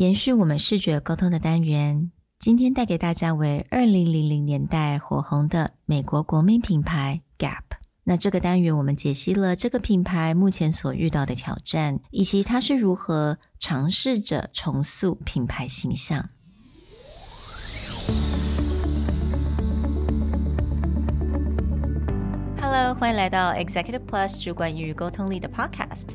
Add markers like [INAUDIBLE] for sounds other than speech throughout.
延续我们视觉沟通的单元，今天带给大家为二零零零年代火红的美国国民品牌 Gap。那这个单元我们解析了这个品牌目前所遇到的挑战，以及它是如何尝试着重塑品牌形象。Hello，欢迎来到 Executive Plus 主管与沟通力的 Podcast。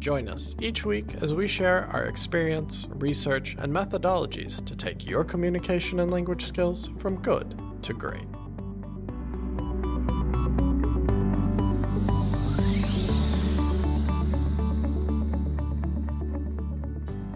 Join us each week as we share our experience, research, and methodologies to take your communication and language skills from good to great.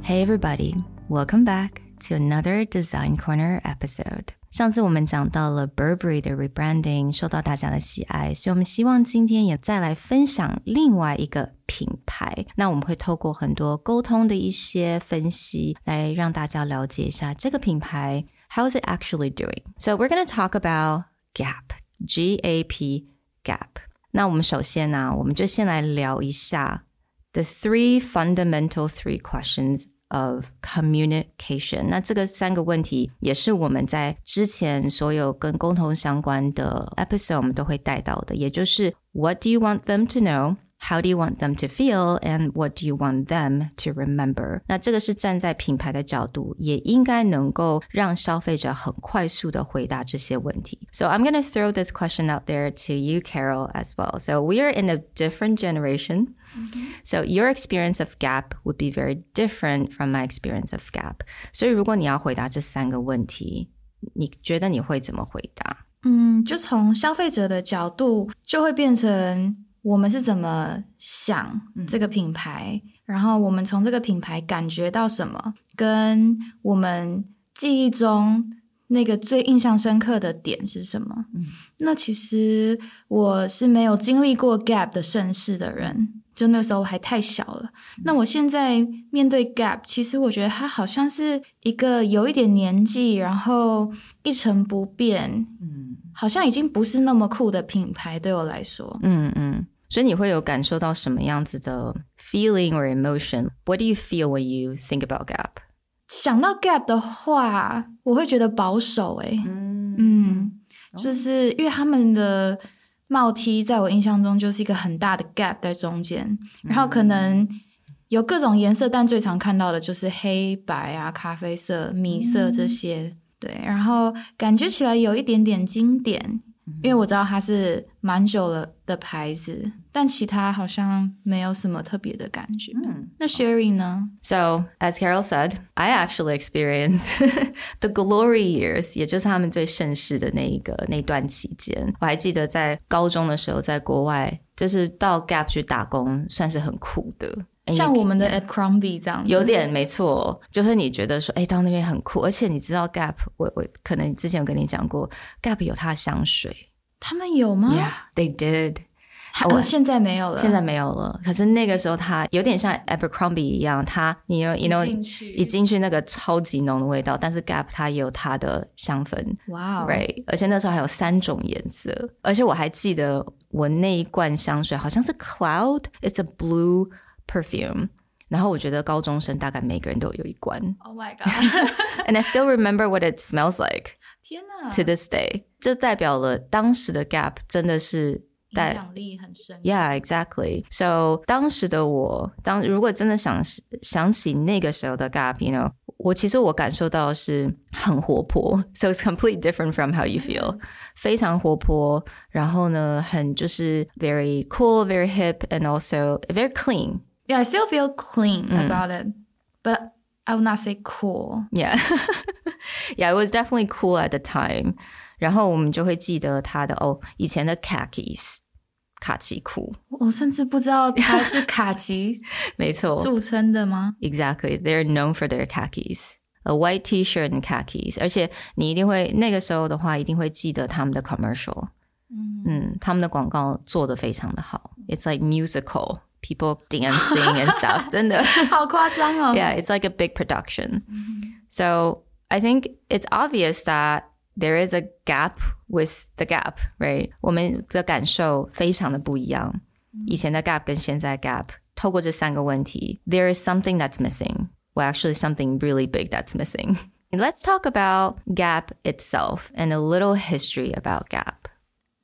Hey everybody, welcome back to another Design Corner episode. 上次我们讲到了 Burberry 的 rebranding 受到大家的喜爱，所以我们希望今天也再来分享另外一个品牌。那我们会透过很多沟通的一些分析，来让大家了解一下这个品牌 How is it actually doing? So we're going to talk about Gap, G-A-P, Gap. 那我们首先呢、啊，我们就先来聊一下 the three fundamental three questions. Of communication，那这个三个问题也是我们在之前所有跟沟通相关的 episode 我们都会带到的，也就是 What do you want them to know? How do you want them to feel? And what do you want them to remember? 那这个是站在品牌的角度，也应该能够让消费者很快速的回答这些问题。So I'm going to throw this question out there to you, Carol, as well. So we are in a different generation. So your experience of Gap would be very different from my experience of Gap. 所以如果你要回答这三个问题，你觉得你会怎么回答？嗯，就从消费者的角度，就会变成 我们是怎么想这个品牌，嗯、然后我们从这个品牌感觉到什么，跟我们记忆中那个最印象深刻的点是什么？嗯，那其实我是没有经历过 Gap 的盛世的人。就那个时候还太小了。那我现在面对 Gap，其实我觉得它好像是一个有一点年纪，然后一成不变，嗯，好像已经不是那么酷的品牌对我来说。嗯嗯，所以你会有感受到什么样子的 feeling or emotion？What do you feel when you think about Gap？想到 Gap 的话，我会觉得保守、欸。诶嗯嗯，就是因为他们的。帽 T 在我印象中就是一个很大的 gap 在中间，然后可能有各种颜色，但最常看到的就是黑白啊、咖啡色、米色这些。对，然后感觉起来有一点点经典。因为我知道它是蛮久了的牌子，但其他好像没有什么特别的感觉。嗯，那 Sherry 呢？So as Carol said, I actually experienced [LAUGHS] the glory years，也就是他们最盛世的那一个那段期间。我还记得在高中的时候，在国外就是到 Gap 去打工，算是很酷的。像我们的 Abercrombie 这样子，有点没错，就是你觉得说，哎，到那边很酷，而且你知道 Gap，我我可能之前有跟你讲过，Gap 有它的香水，他们有吗？Yeah，they did。我现在没有了，现在没有了。可是那个时候，它有点像 Abercrombie 一样，它你 you know 一进去那个超级浓的味道，但是 Gap 它也有它的香氛，哇哦，right，而且那时候还有三种颜色，而且我还记得我那一罐香水好像是 Cloud，it's a blue。perfume，然后我觉得高中生大概每个人都有一罐。Oh my god！And I still remember what it smells like。天哪！To this day，这代表了当时的 Gap 真的是 影响力很深。Yeah，exactly。So 当时的我，当如果真的想想起那个时候的 Gap，you [LAUGHS] know，我其实我感受到是很活泼。So it's completely different from how you feel。非常活泼，然后呢，很就是 very cool，very hip，and also very clean。Yeah, I still feel clean about it, but I would not say cool. Yeah, [LAUGHS] yeah, it was definitely cool at the time. 然后我们就会记得他的哦，以前的 khakis 卡其裤，我甚至不知道它是卡其，没错，着称的吗？Exactly, [LAUGHS] they're known for their khakis. a white T-shirt and khakis，而且你一定会那个时候的话，一定会记得他们的 commercial，嗯，嗯，他们的广告做得非常的好，It's like musical people dancing and stuff，[LAUGHS] 真的好夸张哦，Yeah, it's like a big production. So I think it's obvious that there is a gap with the gap, right? 我们的感受非常的不一样，以前的 gap 跟现在 gap，透过这三个问题，there is something that's missing. Well, actually, something really big that's missing. [LAUGHS] Let's talk about Gap itself and a little history about Gap.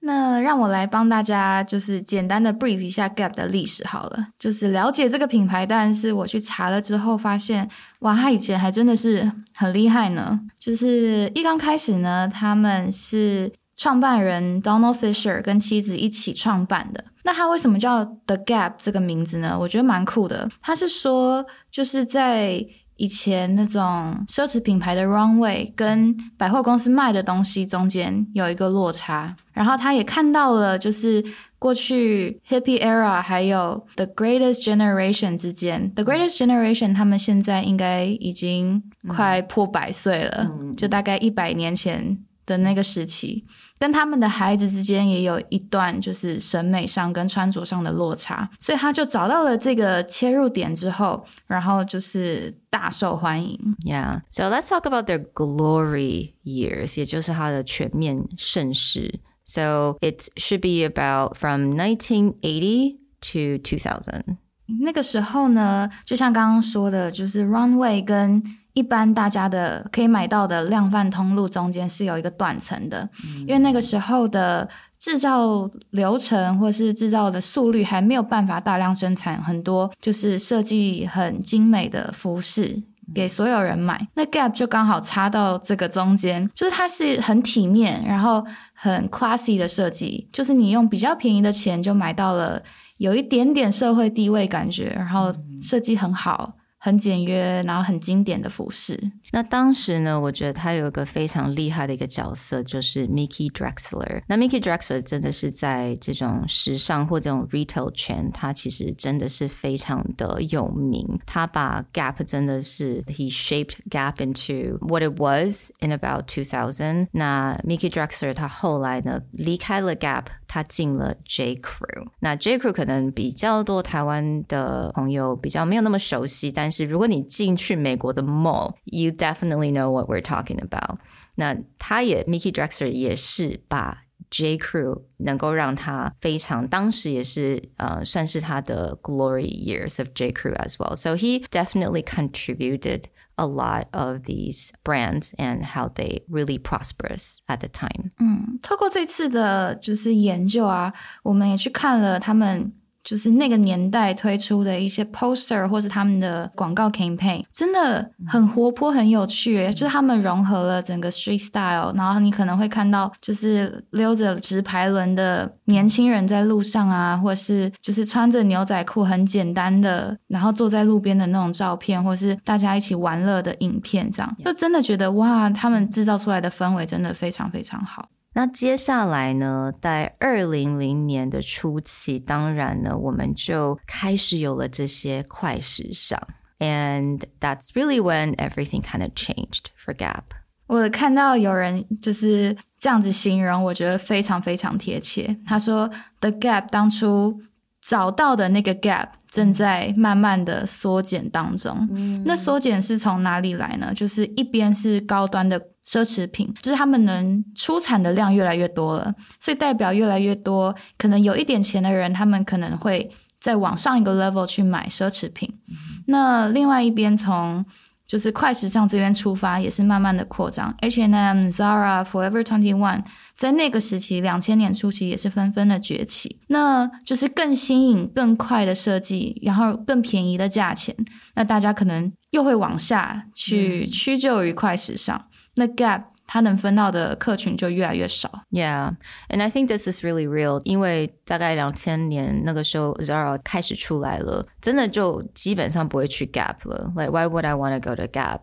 那让我来帮大家就是简单的 brief 一下 Gap 的历史好了。就是了解这个品牌，但是我去查了之后发现，哇，他以前还真的是很厉害呢。就是一刚开始呢，他们是创办人 Donald Fisher 跟妻子一起创办的。那他为什么叫 The Gap 这个名字呢？我觉得蛮酷的。他是说，就是在以前那种奢侈品牌的 runway 跟百货公司卖的东西中间有一个落差，然后他也看到了，就是过去 Hippie Era 还有 The Greatest Generation 之间，The Greatest Generation 他们现在应该已经快破百岁了，嗯、就大概一百年前的那个时期。跟他们的孩子之间也有一段就是审美上跟穿着上的落差，所以他就找到了这个切入点之后，然后就是大受欢迎。Yeah, so let's talk about their glory years，也就是它的全面盛世。So it should be about from 1980 to 2000。那个时候呢，就像刚刚说的，就是 runway 跟一般大家的可以买到的量贩通路中间是有一个断层的，因为那个时候的制造流程或是制造的速率还没有办法大量生产很多就是设计很精美的服饰给所有人买。那 Gap 就刚好插到这个中间，就是它是很体面，然后很 classy 的设计，就是你用比较便宜的钱就买到了有一点点社会地位感觉，然后设计很好。很简约，然后很经典的服饰。那当时呢，我觉得他有一个非常厉害的一个角色，就是 Mickey Drexler。那 Mickey Drexler 真的是在这种时尚或这种 retail 圈，他其实真的是非常的有名。他把 Gap 真的是 he shaped Gap into what it was in about 2000。那 Mickey Drexler 他后来呢离开了 Gap，他进了 J Crew。那 J Crew 可能比较多台湾的朋友比较没有那么熟悉，但是如果你进去美国的 mall，you definitely know what we're talking about。那他也 Mickey Drexler 也是把 J Crew 能够让他非常，当时也是呃算是他的 glory years of J Crew as well。So he definitely contributed a lot of these brands and how they really prosperous at the time。嗯，透过这次的就是研究啊，我们也去看了他们。 就是那个年代推出的一些 poster 或是他们的广告 campaign，真的很活泼、很有趣。就是他们融合了整个 street style，然后你可能会看到就是溜着直排轮的年轻人在路上啊，或是就是穿着牛仔裤很简单的，然后坐在路边的那种照片，或是大家一起玩乐的影片，这样就真的觉得哇，他们制造出来的氛围真的非常非常好。那接下来呢，在二零零年的初期，当然呢，我们就开始有了这些快时尚，and that's really when everything kind of changed for Gap。我看到有人就是这样子形容，我觉得非常非常贴切。他说，The Gap 当初找到的那个 Gap 正在慢慢的缩减当中。嗯，那缩减是从哪里来呢？就是一边是高端的。奢侈品就是他们能出产的量越来越多了，所以代表越来越多可能有一点钱的人，他们可能会再往上一个 level 去买奢侈品。嗯、那另外一边从就是快时尚这边出发，也是慢慢的扩张。H&M、Zara、Forever Twenty One 在那个时期，两千年初期也是纷纷的崛起。那就是更新颖、更快的设计，然后更便宜的价钱，那大家可能又会往下去屈就于快时尚。嗯那 Gap 它能分到的客群就越来越少。Yeah, and I think this is really real，因为大概两千年那个时候 Zara 开始出来了，真的就基本上不会去 Gap 了。Like why would I want to go to Gap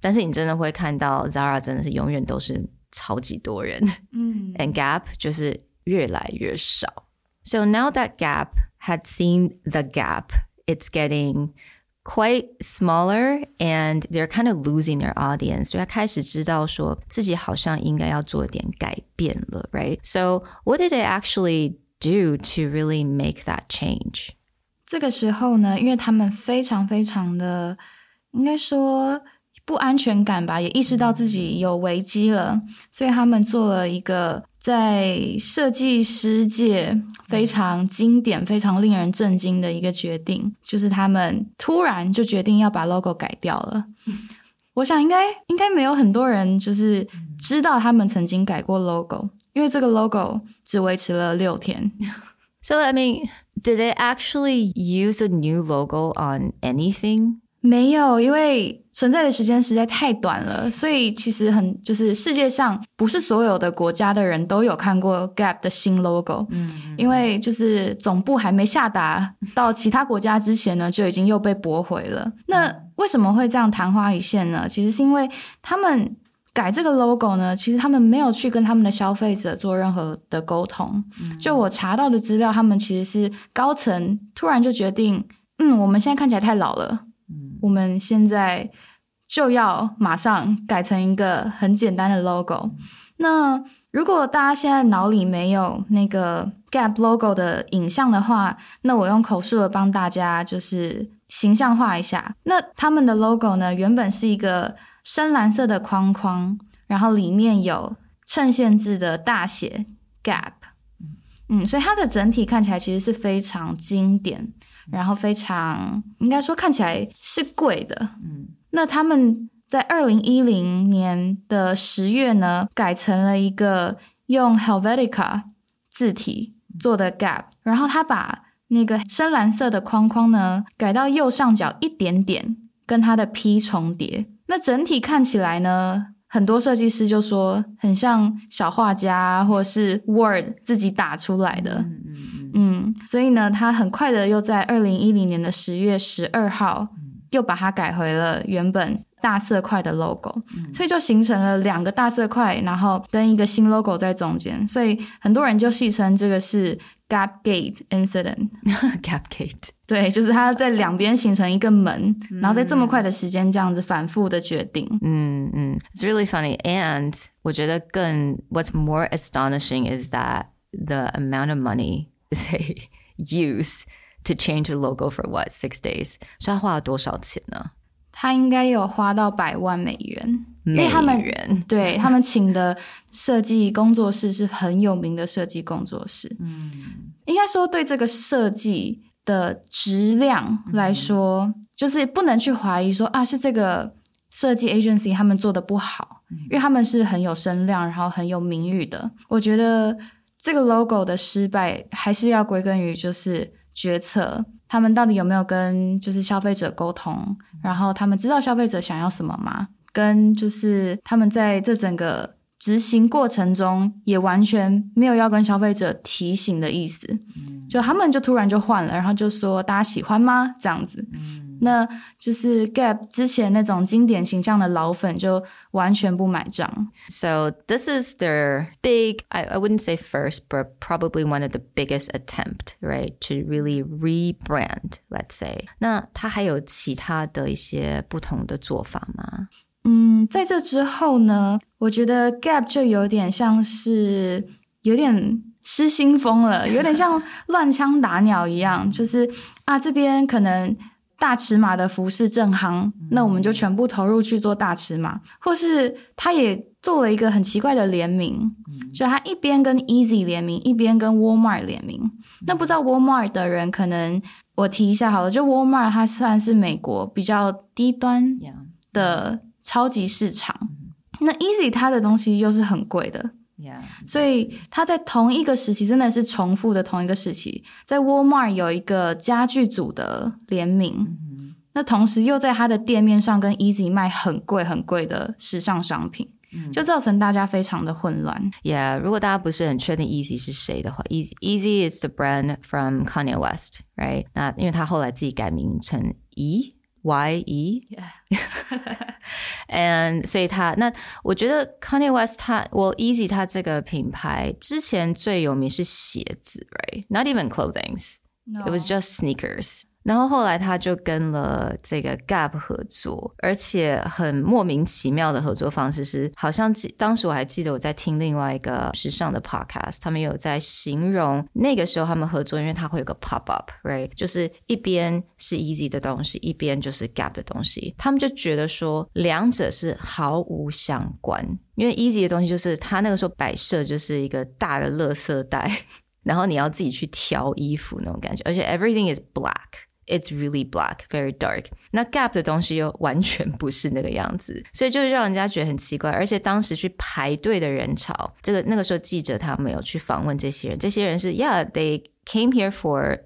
但是你真的会看到 Zara 真的是永远都是超级多人，嗯，and Gap 就是越来越少。So now that Gap had seen the gap, it's getting quite smaller and they're kind of losing their audience. 所以他开始知道说自己好像应该要做一点改变了，right? So what did they actually do to really make that change? 这个时候呢，因为他们非常非常的应该说 不安全感吧，也意识到自己有危机了，所以他们做了一个。在设计师界非常经典、非常令人震惊的一个决定，就是他们突然就决定要把 logo 改掉了。我想应该应该没有很多人就是知道他们曾经改过 logo，因为这个 logo 只维持了六天。[LAUGHS] So I mean, did they actually use a new logo on anything? 没有，因为存在的时间实在太短了，所以其实很就是世界上不是所有的国家的人都有看过 Gap 的新 logo，嗯，因为就是总部还没下达到其他国家之前呢，就已经又被驳回了。那为什么会这样昙花一现呢？其实是因为他们改这个 logo 呢，其实他们没有去跟他们的消费者做任何的沟通。就我查到的资料，他们其实是高层突然就决定，嗯，我们现在看起来太老了。我们现在就要马上改成一个很简单的 logo。那如果大家现在脑里没有那个 Gap logo 的影像的话，那我用口述的帮大家就是形象化一下。那他们的 logo 呢，原本是一个深蓝色的框框，然后里面有衬线字的大写 Gap。嗯，所以它的整体看起来其实是非常经典。然后非常应该说看起来是贵的，嗯，那他们在二零一零年的十月呢，改成了一个用 Helvetica 字体做的 Gap，然后他把那个深蓝色的框框呢改到右上角一点点，跟它的 P 重叠，那整体看起来呢，很多设计师就说很像小画家或是 Word 自己打出来的。嗯嗯嗯，所以呢，他很快的又在二零一零年的十月十二号，又把它改回了原本大色块的 logo，嗯，所以就形成了两个大色块，然后跟一个新 logo 在中间，所以很多人就戏称这个是 Gap Gate Incident。Gap Gate，对，就是它在两边形成一个门，嗯，然后在这么快的时间这样子反复的决定。嗯嗯，It's really funny. And 我觉得更 What's more astonishing is that the amount of money they use to change the logo for what six days？所以他花了多少钱呢？他应该有花到百万美元。美元，因为他们 [LAUGHS] 对他们请的设计工作室是很有名的设计工作室。嗯，应该说对这个设计的质量来说，嗯、就是不能去怀疑说啊是这个设计 agency 他们做的不好，嗯、因为他们是很有声量，然后很有名誉的。我觉得。这个 logo 的失败还是要归根于就是决策，他们到底有没有跟就是消费者沟通，然后他们知道消费者想要什么吗？跟就是他们在这整个执行过程中也完全没有要跟消费者提醒的意思，就他们就突然就换了，然后就说大家喜欢吗？这样子。那就是 Gap 之前那种经典形象的老粉就完全不买账。So this is their big, I, I wouldn't say first, but probably one of the biggest attempt, right, to really rebrand, let's say. 那他还有其他的一些不同的做法吗？嗯，在这之后呢，我觉得 Gap 就有点像是有点失心疯了，有点像乱枪打鸟一样，就是啊这边可能。大尺码的服饰正行，那我们就全部投入去做大尺码，或是他也做了一个很奇怪的联名，就他一边跟 Easy 联名，一边跟 Walmart 联名。那不知道 Walmart 的人，可能我提一下好了，就 Walmart 它算是美国比较低端的超级市场，那 Easy 它的东西又是很贵的。Yeah. 所以他在同一个时期，真的是重复的同一个时期，在 Walmart 有一个家具组的联名，mm hmm. 那同时又在他的店面上跟 Easy 卖很贵很贵的时尚商品。就造成大家非常的混乱。Yeah，如果大家不是很确定 Easy 是谁的话，Easy Easy is the brand from Kanye West，right？那因为他后来自己改名成 E Y E，and 所以他那我觉得 Kanye West 他我 Easy 他这个品牌之前最有名是鞋子，right？Not even clothing，it was just sneakers。然后后来他就跟了这个 Gap 合作，而且很莫名其妙的合作方式是，好像记当时我还记得我在听另外一个时尚的 podcast，他们有在形容那个时候他们合作，因为他会有个 pop up，right，就是一边是 Easy 的东西，一边就是 Gap 的东西，他们就觉得说两者是毫无相关，因为 Easy 的东西就是他那个时候摆设就是一个大的垃圾袋，[LAUGHS] 然后你要自己去挑衣服那种感觉，而且 everything is black。It's really black, very dark. 那 Gap 的东西又完全不是那个样子，[LAUGHS] 所以就让人家觉得很奇怪。而且当时去排队的人潮，这个那个时候记者他没有去访问这些人，这些人是 Yeah, they came here for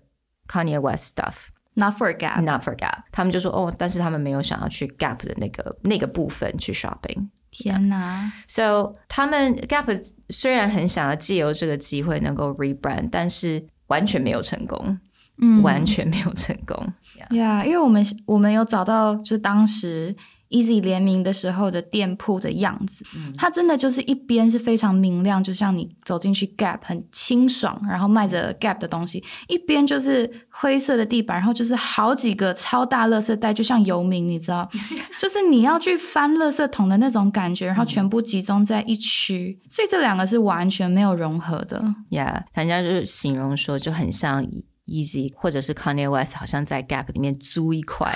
Kanye West stuff, not for Gap, not for Gap. 他们就说哦，但是他们没有想要去 Gap 的那个那个部分去 shopping。天哪！So 他们 Gap 虽然很想要借由这个机会能够 rebrand，但是完全没有成功。嗯，完全没有成功。呀，yeah, 因为我们我们有找到，就当时 Easy 联名的时候的店铺的样子，嗯、它真的就是一边是非常明亮，就像你走进去 Gap 很清爽，然后卖着 Gap 的东西；一边就是灰色的地板，然后就是好几个超大垃圾袋，就像游民，你知道，[LAUGHS] 就是你要去翻垃圾桶的那种感觉，然后全部集中在一区，嗯、所以这两个是完全没有融合的。呀，yeah, 人家就是形容说就很像。Easy 或者是 Kanye West 好像在 Gap 里面租一块，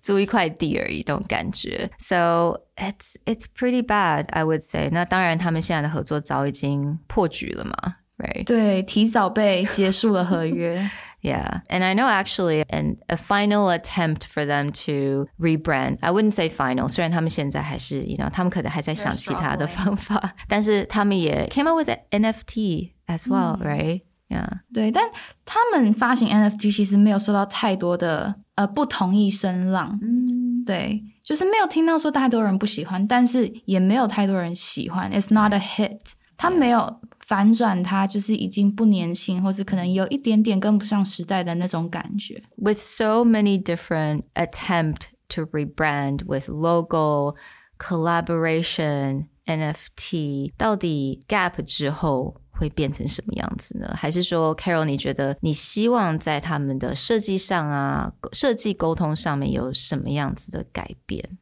租一块地而已，这种感觉。So it's it's pretty bad, I would say. 那当然，他们现在的合作早已经破局了嘛，right？对，提早被结束了合约。 Yeah, [LAUGHS] and I know actually, and a final attempt for them to rebrand. I wouldn't say final，虽然他们现在还是，you know，他们可能还在想其他的方法，但是他们也 came up with an NFT as well,、嗯、right? Yeah. 对，但他们发行 NFT 其实没有受到太多的呃不同意声浪，嗯，对，就是没有听到说太多人不喜欢，但是也没有太多人喜欢，It's not a hit。他没有反转，它就是已经不年轻，或是可能有一点点跟不上时代的那种感觉。With so many different attempt to rebrand with logo collaboration NFT，到底 Gap 之后，会变成什么样子呢？还是说，Carol，你觉得你希望在他们的设计上啊，设计沟通上面有什么样子的改变？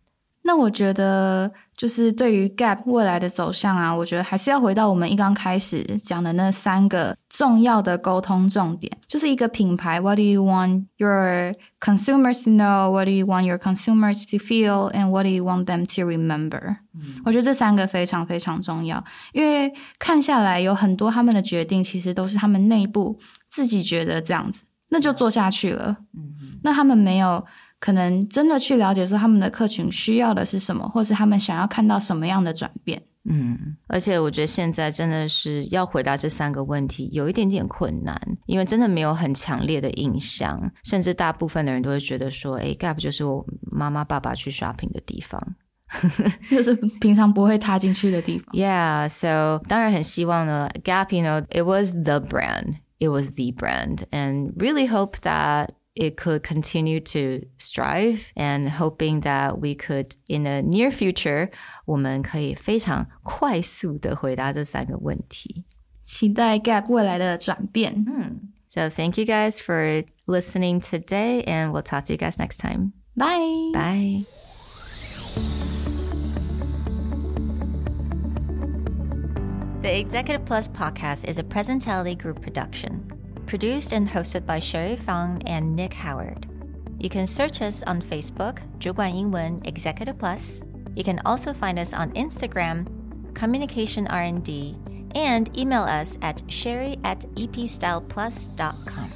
那我觉得，就是对于 Gap 未来的走向啊，我觉得还是要回到我们一刚开始讲的那三个重要的沟通重点，就是一个品牌，What do you want your consumers to know? What do you want your consumers to feel? And what do you want them to remember? 嗯，我觉得这三个非常非常重要，因为看下来有很多他们的决定，其实都是他们内部自己觉得这样子，那就做下去了。嗯哼，那他们没有。可能真的去了解说他们的客群需要的是什么，或是他们想要看到什么样的转变。嗯，而且我觉得现在真的是要回答这三个问题有一点点困难，因为真的没有很强烈的印象，甚至大部分的人都会觉得说，哎，Gap 就是我妈妈爸爸去 shopping 的地方，[LAUGHS] 就是平常不会踏进去的地方。Yeah, so 当然很希望呢，Gap，you know, it was the brand, it was the brand, and really hope that it could continue to strive and hoping that we could in the near future 我们可以非常快速的回答这三个问题，期待 Gap 未来的转变。嗯，So thank you guys for listening today and we'll talk to you guys next time. Bye. Bye. The Executive Plus podcast is a Presentality Group production. Produced and hosted by Sherry Fang and Nick Howard. You can search us on Facebook, 主管英文 Executive Plus. You can also find us on Instagram, Communication R&D, and email us at sherry at epstyleplus.com.